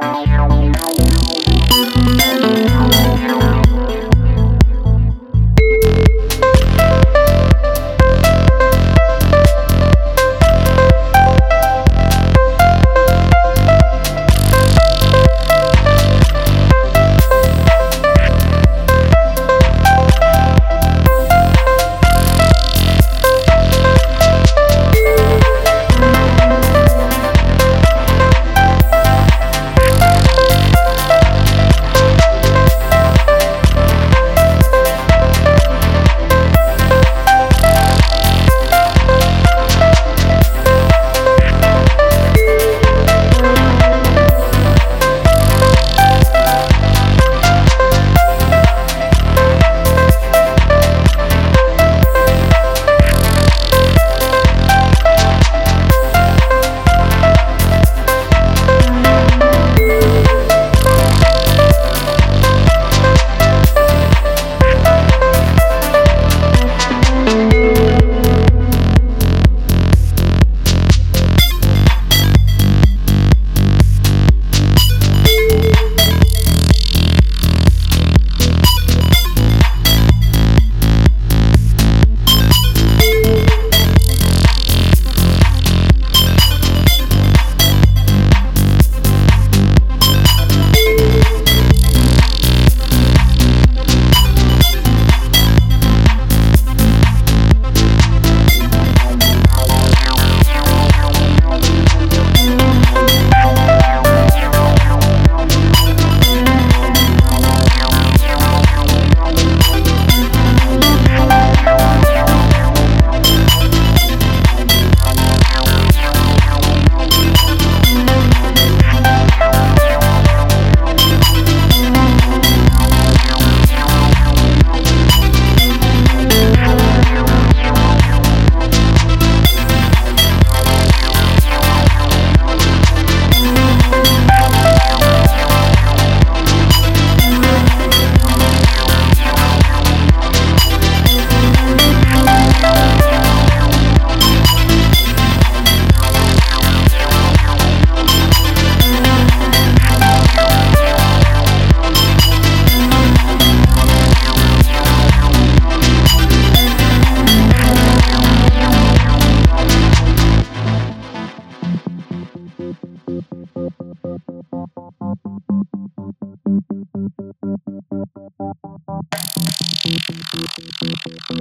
Música